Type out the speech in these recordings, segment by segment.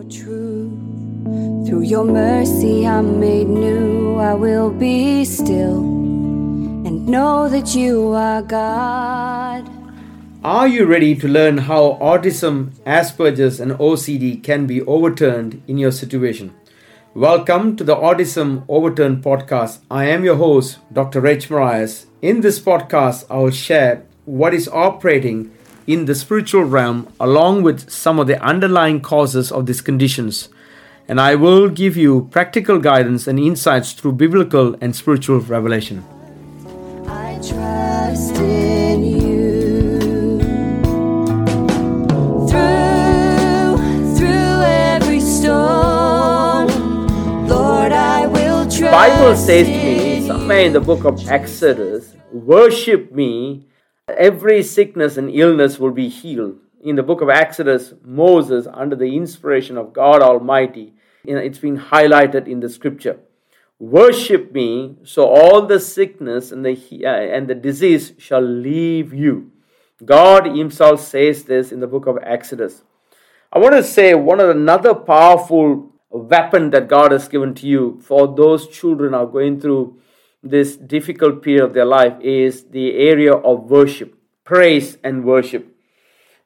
true. Through your mercy, I'm made new. I will be still and know that you are God. Are you ready to learn how autism, Asperger's, and OCD can be overturned in your situation? Welcome to the Autism Overturned podcast. I am your host, Dr. Rich Morais. In this podcast, I will share what is operating in the spiritual realm along with some of the underlying causes of these conditions. And I will give you practical guidance and insights through biblical and spiritual revelation. I trust in you. Through, through every storm, Lord, I will trust. Bible says to me somewhere in the book of Exodus, worship me, every sickness and illness will be healed. In the book of Exodus, Moses, under the inspiration of God Almighty, you know, it's been highlighted in the scripture. Worship me, so all the sickness and the uh, and the disease shall leave you. God Himself says this in the book of Exodus. I want to say one of another powerful weapon that God has given to you for those children are going through this difficult period of their life is the area of worship, praise and worship.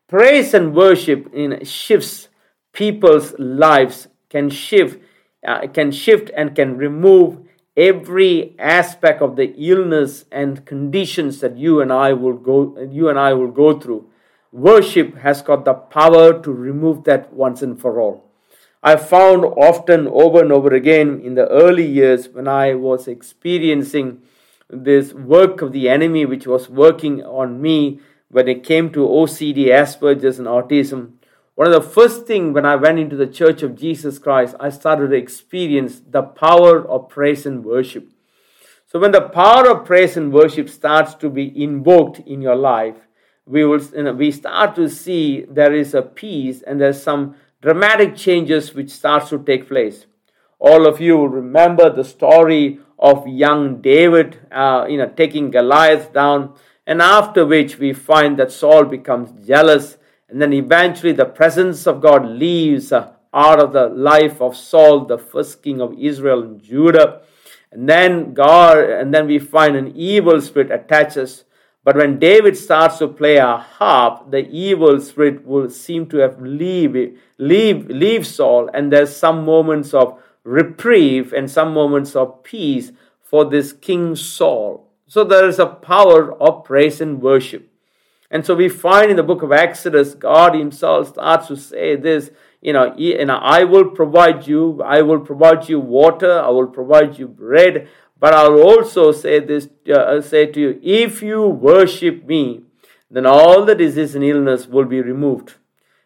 Praise and worship in shifts people's lives can shift uh, can shift and can remove every aspect of the illness and conditions that you and I will go you and I will go through. Worship has got the power to remove that once and for all. I found often over and over again in the early years when I was experiencing this work of the enemy which was working on me when it came to OCD, Asperger's, and autism. One of the first things when I went into the Church of Jesus Christ, I started to experience the power of praise and worship. So when the power of praise and worship starts to be invoked in your life, we will you know, we start to see there is a peace and there's some dramatic changes which starts to take place. All of you remember the story of young David, uh, you know, taking Goliath down, and after which we find that Saul becomes jealous, and then eventually the presence of God leaves uh, out of the life of Saul, the first king of Israel and Judah. And then God, and then we find an evil spirit attaches. But when David starts to play a harp, the evil spirit will seem to have leave, leave, leave Saul, and there's some moments of reprieve and some moments of peace for this King Saul. So there is a power of praise and worship. And so we find in the book of Exodus, God Himself starts to say this, you know, you know, I will provide you, I will provide you water, I will provide you bread, but I'll also say this, uh, say to you, if you worship me, then all the disease and illness will be removed.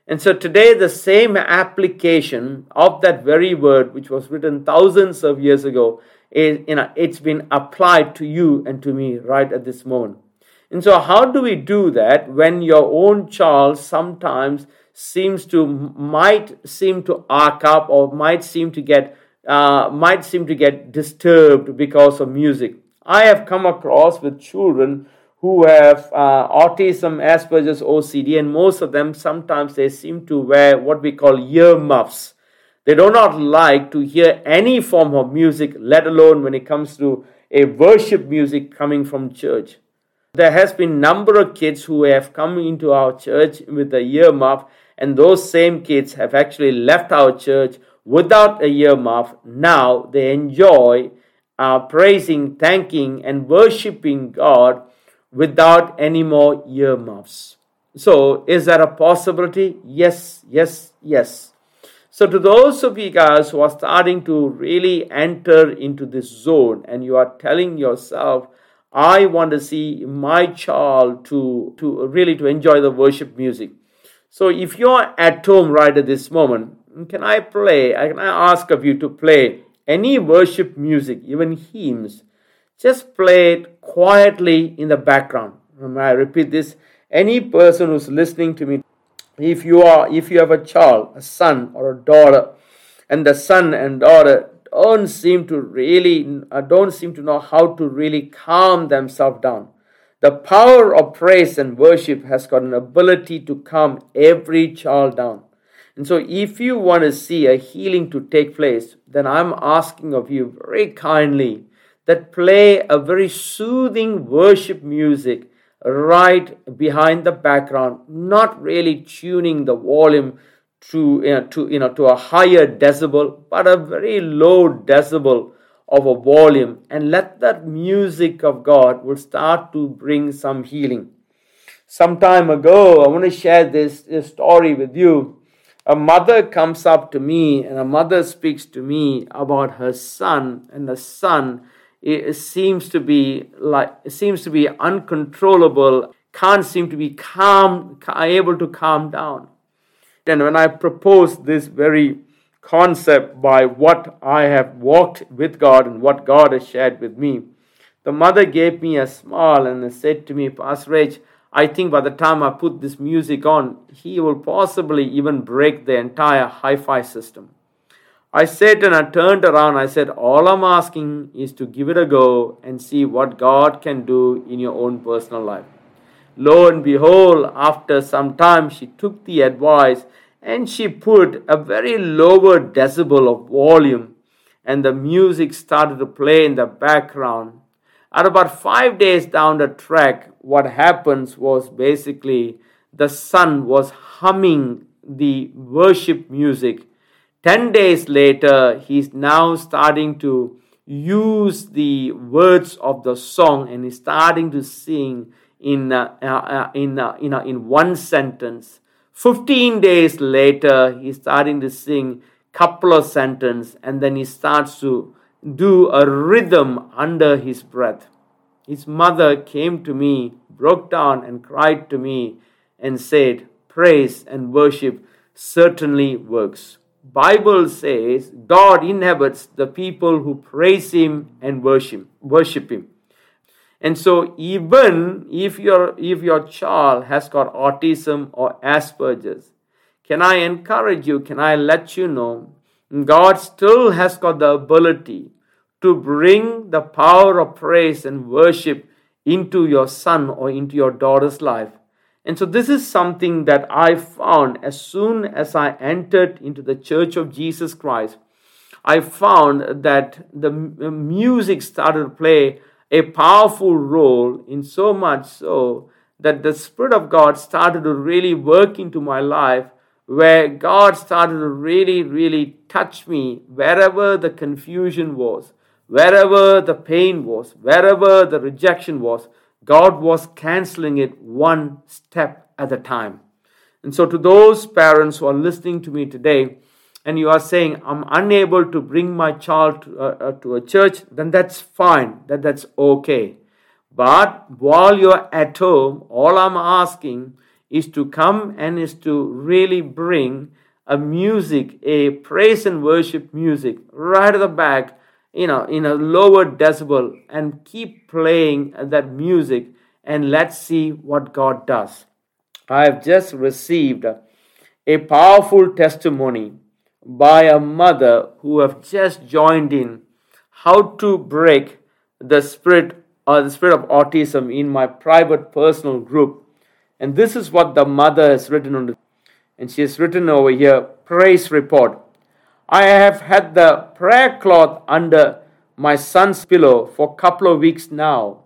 And so today, the same application of that very word, which was written thousands of years ago, is, you know, it's been applied to you and to me right at this moment. And so, how do we do that when your own child sometimes seems to might seem to arc up or might seem to get uh, might seem to get disturbed because of music? I have come across with children who have uh, autism, Asperger's, OCD, and most of them sometimes they seem to wear what we call ear muffs. They do not like to hear any form of music, let alone when it comes to a worship music coming from church. There has been number of kids who have come into our church with a ear muff, and those same kids have actually left our church without a ear muff. Now they enjoy uh, praising, thanking, and worshiping God without any more earmuffs. So, is that a possibility? Yes, yes, yes. So, to those of you guys who are starting to really enter into this zone and you are telling yourself, I want to see my child to, to really to enjoy the worship music. So if you're at home right at this moment, can I play? Can I ask of you to play any worship music, even hymns? Just play it quietly in the background. I repeat this. Any person who's listening to me, if you are, if you have a child, a son or a daughter, and the son and daughter don't seem to really, uh, don't seem to know how to really calm themselves down. The power of praise and worship has got an ability to calm every child down. And so, if you want to see a healing to take place, then I'm asking of you very kindly that play a very soothing worship music right behind the background, not really tuning the volume to, you know, to, you know, to a higher decibel, but a very low decibel of a volume, and let that music of God will start to bring some healing. Some time ago, I want to share this, this story with you a mother comes up to me and a mother speaks to me about her son and the son it seems to be like seems to be uncontrollable can't seem to be calm able to calm down. And when i proposed this very concept by what i have walked with god and what god has shared with me the mother gave me a smile and said to me pastor I think by the time I put this music on, he will possibly even break the entire hi fi system. I said and I turned around. I said, All I'm asking is to give it a go and see what God can do in your own personal life. Lo and behold, after some time, she took the advice and she put a very lower decibel of volume, and the music started to play in the background. At about five days down the track, what happens was basically the son was humming the worship music. Ten days later, he's now starting to use the words of the song and he's starting to sing in, uh, uh, uh in, uh, in, uh, in one sentence. 15 days later, he's starting to sing couple of sentences and then he starts to do a rhythm under his breath. His mother came to me, broke down, and cried to me and said, Praise and worship certainly works. Bible says God inhabits the people who praise him and worship worship him. And so even if your if your child has got autism or Asperger's, can I encourage you, can I let you know God still has got the ability to bring the power of praise and worship into your son or into your daughter's life. And so, this is something that I found as soon as I entered into the Church of Jesus Christ. I found that the music started to play a powerful role in so much so that the Spirit of God started to really work into my life, where God started to really, really touch me wherever the confusion was, Wherever the pain was, wherever the rejection was, God was canceling it one step at a time. And so, to those parents who are listening to me today, and you are saying, I'm unable to bring my child to, uh, uh, to a church, then that's fine, that, that's okay. But while you're at home, all I'm asking is to come and is to really bring a music, a praise and worship music right at the back you know in a lower decibel and keep playing that music and let's see what god does. I have just received a powerful testimony by a mother who have just joined in how to break the spirit or uh, the spirit of autism in my private personal group. And this is what the mother has written on it and she has written over here praise report I have had the prayer cloth under my son's pillow for a couple of weeks now.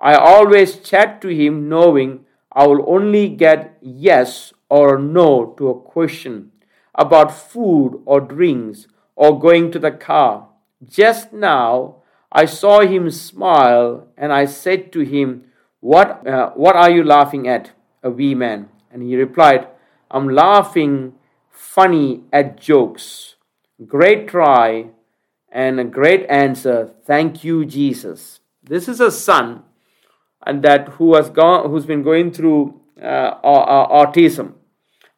I always chat to him knowing I will only get yes or no to a question about food or drinks or going to the car. Just now, I saw him smile and I said to him, What, uh, what are you laughing at, a wee man? And he replied, I'm laughing funny at jokes. Great try and a great answer. Thank you, Jesus. This is a son and that who has gone who's been going through uh, autism.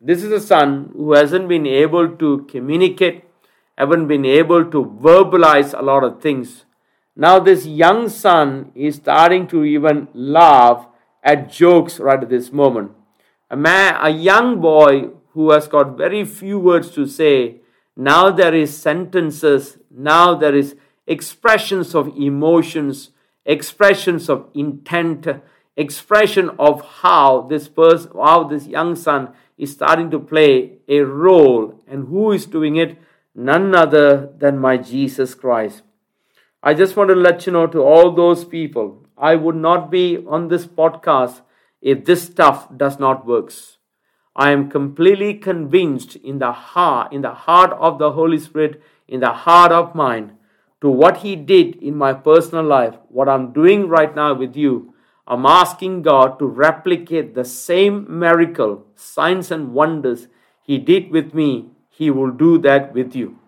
This is a son who hasn't been able to communicate, haven't been able to verbalize a lot of things. Now this young son is starting to even laugh at jokes right at this moment. A man, a young boy who has got very few words to say now there is sentences, now there is expressions of emotions, expressions of intent, expression of how this person, how this young son is starting to play a role. And who is doing it? None other than my Jesus Christ. I just want to let you know to all those people, I would not be on this podcast if this stuff does not works. I am completely convinced in the heart, in the heart of the Holy Spirit, in the heart of mine, to what He did in my personal life, what I'm doing right now with you. I'm asking God to replicate the same miracle, signs, and wonders He did with me. He will do that with you.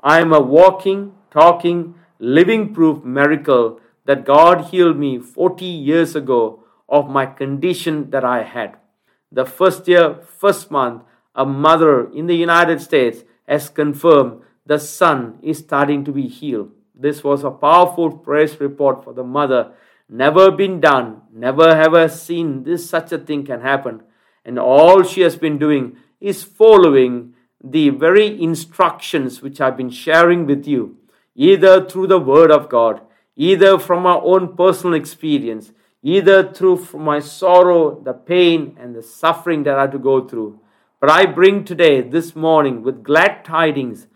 I am a walking, talking, living proof miracle that God healed me 40 years ago of my condition that I had. The first year, first month, a mother in the United States has confirmed the son is starting to be healed. This was a powerful praise report for the mother. Never been done, never ever seen this such a thing can happen. And all she has been doing is following the very instructions which I've been sharing with you, either through the Word of God, either from our own personal experience, either through my sorrow, the pain, and the suffering that I had to go through. But I bring today, this morning, with glad tidings,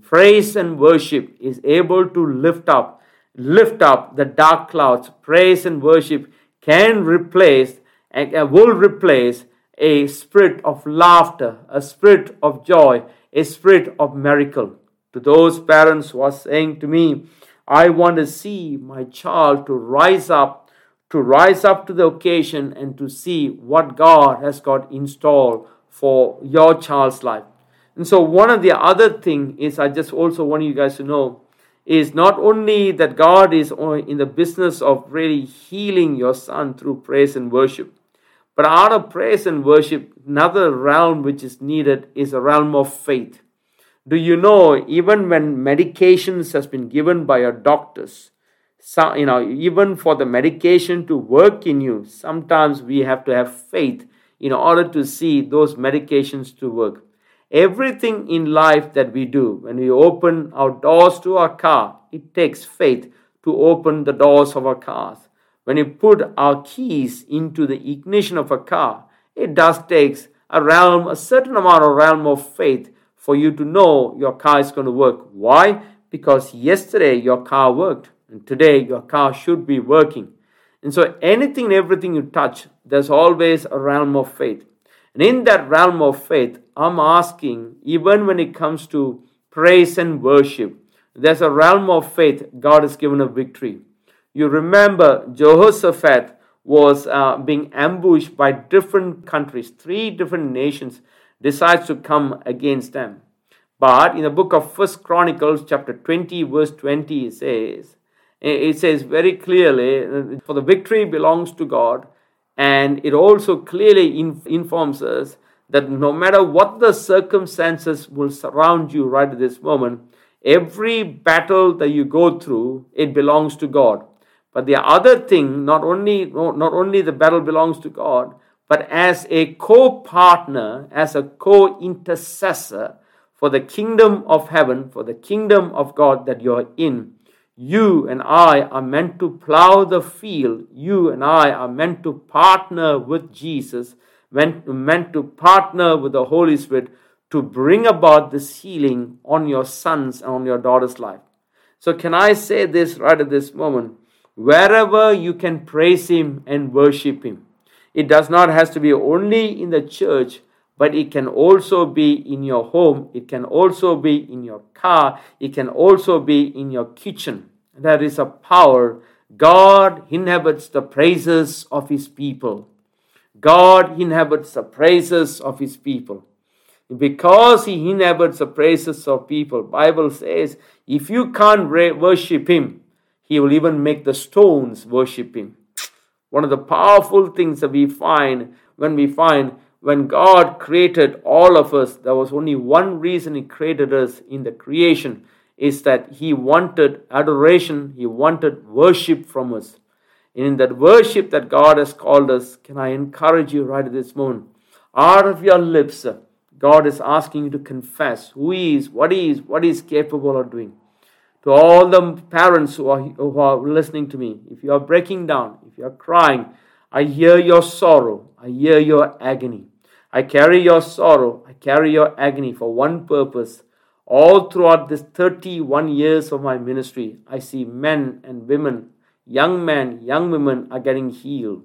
praise and worship is able to lift up, lift up the dark clouds. Praise and worship can replace and uh, will replace a spirit of laughter, a spirit of joy, a spirit of miracle. To those parents who are saying to me, I want to see my child to rise up to rise up to the occasion and to see what God has got installed for your child's life. And so one of the other thing is I just also want you guys to know is not only that God is in the business of really healing your son through praise and worship, but out of praise and worship, another realm which is needed is a realm of faith. Do you know even when medications has been given by your doctors, so, you know, even for the medication to work in you, sometimes we have to have faith in order to see those medications to work. Everything in life that we do, when we open our doors to our car, it takes faith to open the doors of our cars. When we put our keys into the ignition of a car, it does takes a realm, a certain amount of realm of faith for you to know your car is going to work. Why? Because yesterday your car worked and today your car should be working. And so anything and everything you touch, there's always a realm of faith. And in that realm of faith, I'm asking, even when it comes to praise and worship, there's a realm of faith God has given a victory. You remember Jehoshaphat was uh, being ambushed by different countries, three different nations decides to come against them. But in the book of First Chronicles, chapter 20, verse 20, it says, it says very clearly uh, for the victory belongs to God, and it also clearly informs us that no matter what the circumstances will surround you right at this moment, every battle that you go through, it belongs to God. But the other thing, not only not only the battle belongs to God, but as a co-partner, as a co-intercessor for the kingdom of heaven, for the kingdom of God that you're in, you and I are meant to plow the field. You and I are meant to partner with Jesus, meant, to partner with the Holy Spirit to bring about this healing on your son's and on your daughter's life. So, can I say this right at this moment? Wherever you can praise Him and worship Him, it does not has to be only in the church, but it can also be in your home, it can also be in your car, it can also be in your kitchen there is a power. God inhabits the praises of his people. God inhabits the praises of his people. Because he inhabits the praises of people, Bible says, if you can't worship him, he will even make the stones worship him. One of the powerful things that we find when we find when God created all of us, there was only one reason he created us in the creation is that he wanted adoration, he wanted worship from us. And in that worship that God has called us, can I encourage you right at this moment? Out of your lips, uh, God is asking you to confess who He is, what He is, what He is capable of doing. To all the parents who are, who are listening to me, if you are breaking down, if you are crying, I hear your sorrow, I hear your agony. I carry your sorrow, I carry your agony for one purpose. All throughout this 31 years of my ministry, I see men and women, young men, young women are getting healed.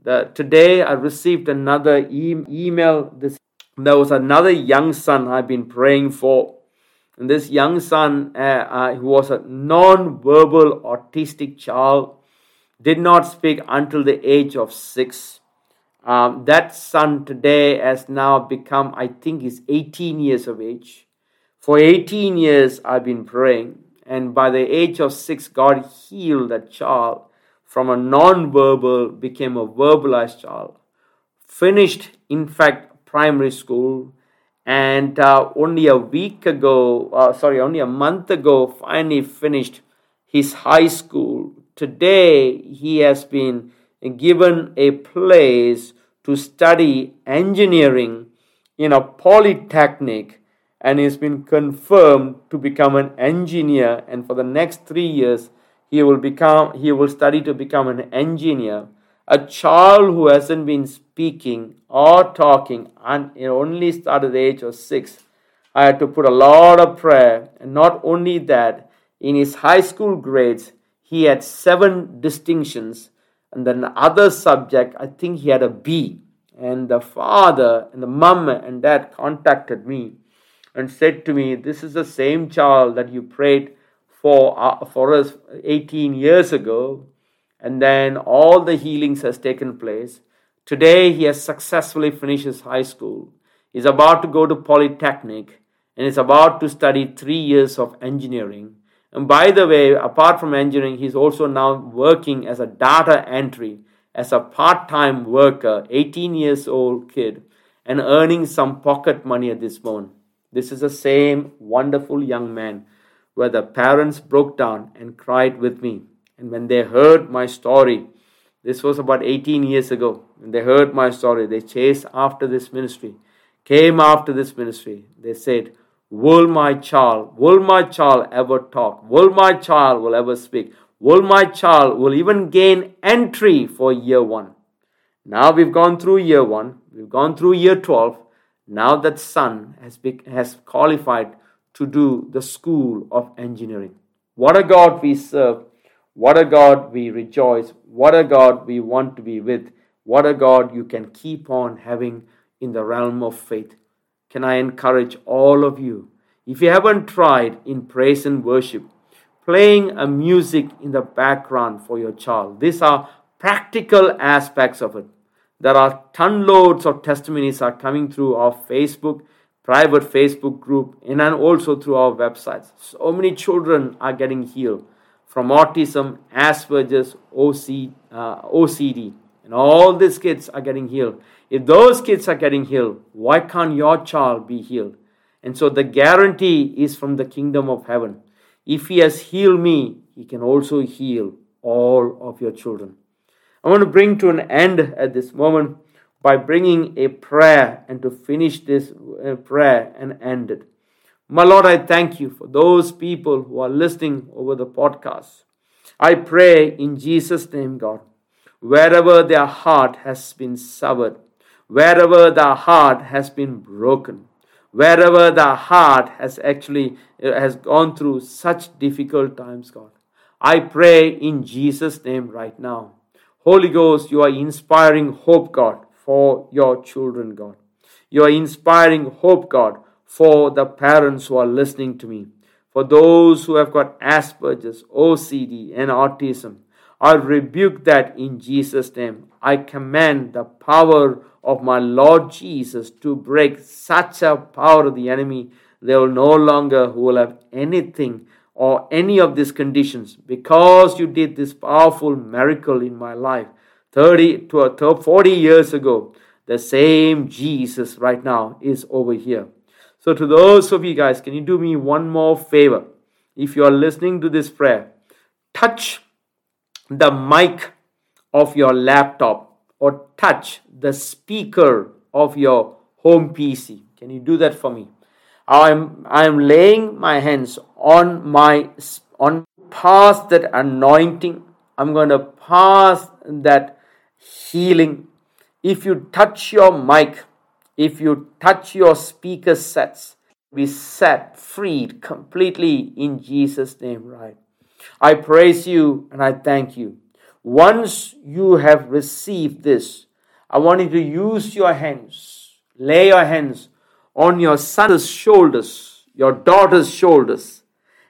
The, today I received another e- email. This there was another young son I've been praying for. And this young son, uh, uh, who was a non-verbal autistic child, did not speak until the age of six. Um, that son today has now become, I think, is 18 years of age. For 18 years, I've been praying, and by the age of six, God healed that child from a non-verbal became a verbalized child. Finished, in fact, primary school, and uh, only a week ago, uh, sorry, only a month ago, finally finished his high school. Today, he has been given a place to study engineering in a polytechnic and he's been confirmed to become an engineer. And for the next 3 years he will become he will study to become an engineer a child who hasn't been speaking or talking and only started at the age of 6 i had to put a lot of prayer. And not only that in his high school grades he had seven distinctions and then the other subject i think he had a b. And the father and the mom and dad contacted me and said to me this is the same child that you prayed for uh, for us 18 years ago. And then all the healings has taken place. Today he has successfully finished his high school. He's about to go to polytechnic and is about to study 3 years of engineering and by the way, apart from engineering, he's also now working as a data entry, as a part time worker, 18 years old kid, and earning some pocket money at this moment. This is the same wonderful young man where the parents broke down and cried with me. And when they heard my story, this was about 18 years ago, when they heard my story, they chased after this ministry, came after this ministry. They said, Will my child, will my child ever talk? Will my child will ever speak? Will my child will even gain entry for year one? Now we've gone through year one, we've gone through year 12. Now that son has, be, has qualified to do the school of engineering. What a God we serve. What a God we rejoice. What a God we want to be with. What a God you can keep on having in the realm of faith can I encourage all of you, if you haven't tried in praise and worship, playing a music in the background for your child. These are practical aspects of it. There are ton loads of testimonies are coming through our Facebook, private Facebook group, and also through our websites. So many children are getting healed from autism, Asperger's, OC, uh, OCD, and all these kids are getting healed. If those kids are getting healed, why can't your child be healed? And so the guarantee is from the kingdom of heaven. If he has healed me, he can also heal all of your children. I want to bring to an end at this moment by bringing a prayer and to finish this uh, prayer and end it. My Lord, I thank you for those people who are listening over the podcast. I pray in Jesus' name, God, wherever their heart has been severed, wherever the heart has been broken, wherever the heart has actually uh, has gone through such difficult times, God. I pray in Jesus' name right now. Holy Ghost, you are inspiring hope, God, for your children, God. You are inspiring hope, God, for the parents who are listening to me, for those who have got Asperger's, OCD, and autism. I rebuke that in Jesus' name. I command the power of my Lord Jesus to break such a power of the enemy. They will no longer will have anything or any of these conditions because you did this powerful miracle in my life 30 to 40 years ago. The same Jesus right now is over here. So, to those of you guys, can you do me one more favor? If you are listening to this prayer, touch the mic of your laptop or touch the speaker of your home PC. Can you do that for me? I'm I'm laying my hands on my on past that anointing. I'm going to pass that healing. If you touch your mic If you touch your speaker sets, be set free completely in Jesus' name, right? I praise you and I thank you. Once you have received this, I want you to use your hands, lay your hands on your son's shoulders, your daughter's shoulders,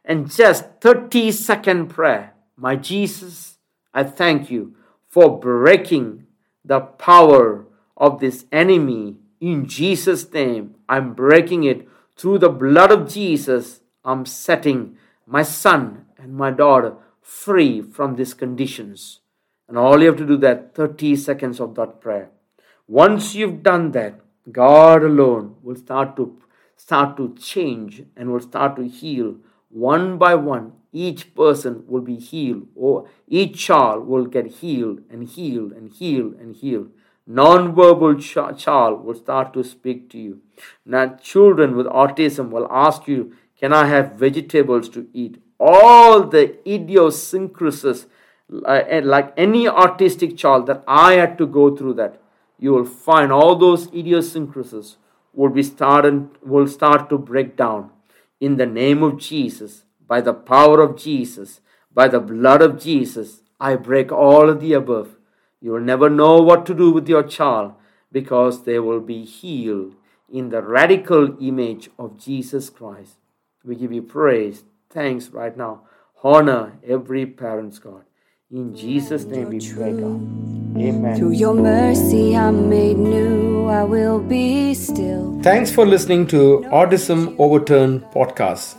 and just 30 second prayer. My Jesus, I thank you for breaking the power of this enemy in Jesus' name. I'm breaking it through the blood of Jesus. I'm setting my son and my daughter free from these conditions. And all you have to do that 30 seconds of that prayer. Once you've done that, God alone will start to start to change and will start to heal one by one. Each person will be healed, or each child will get healed and healed and healed and healed. Non-verbal ch- child will start to speak to you. Now, children with autism will ask you, "Can I have vegetables to eat?" All the idiosyncrasies, uh, like any autistic child, that I had to go through that you will find all those idiosyncrasies will be started will start to break down in the name of Jesus by the power of Jesus by the blood of Jesus. I break all of the above. You will never know what to do with your child because they will be healed in the radical image of Jesus Christ. We give you praise thanks right now honor every parent's God in Jesus' name we pray, God. Amen. Through your mercy, I'm made new. I will be still. Thanks for listening to Autism Overturned podcast.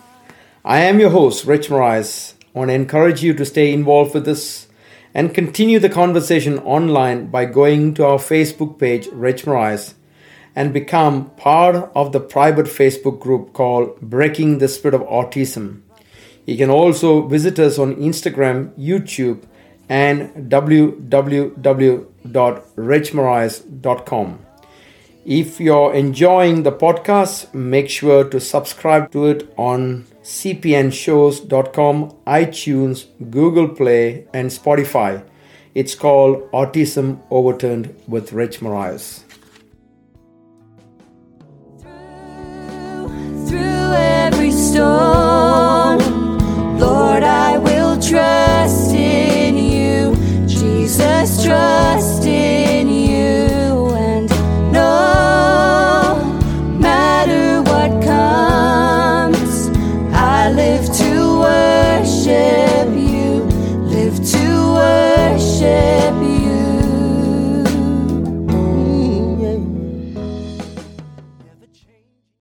I am your host, Rich Morais. I want to encourage you to stay involved with us and continue the conversation online by going to our Facebook page, Rich Morais, and become part of the private Facebook group called Breaking the Spirit of Autism. You can also visit us on Instagram, YouTube, and www.richmorais.com. If you're enjoying the podcast, make sure to subscribe to it on cpnshows.com, iTunes, Google Play, and Spotify. It's called Autism Overturned with Rich Morais. Through, through every storm. Lord, I will trust in you. Jesus, trust.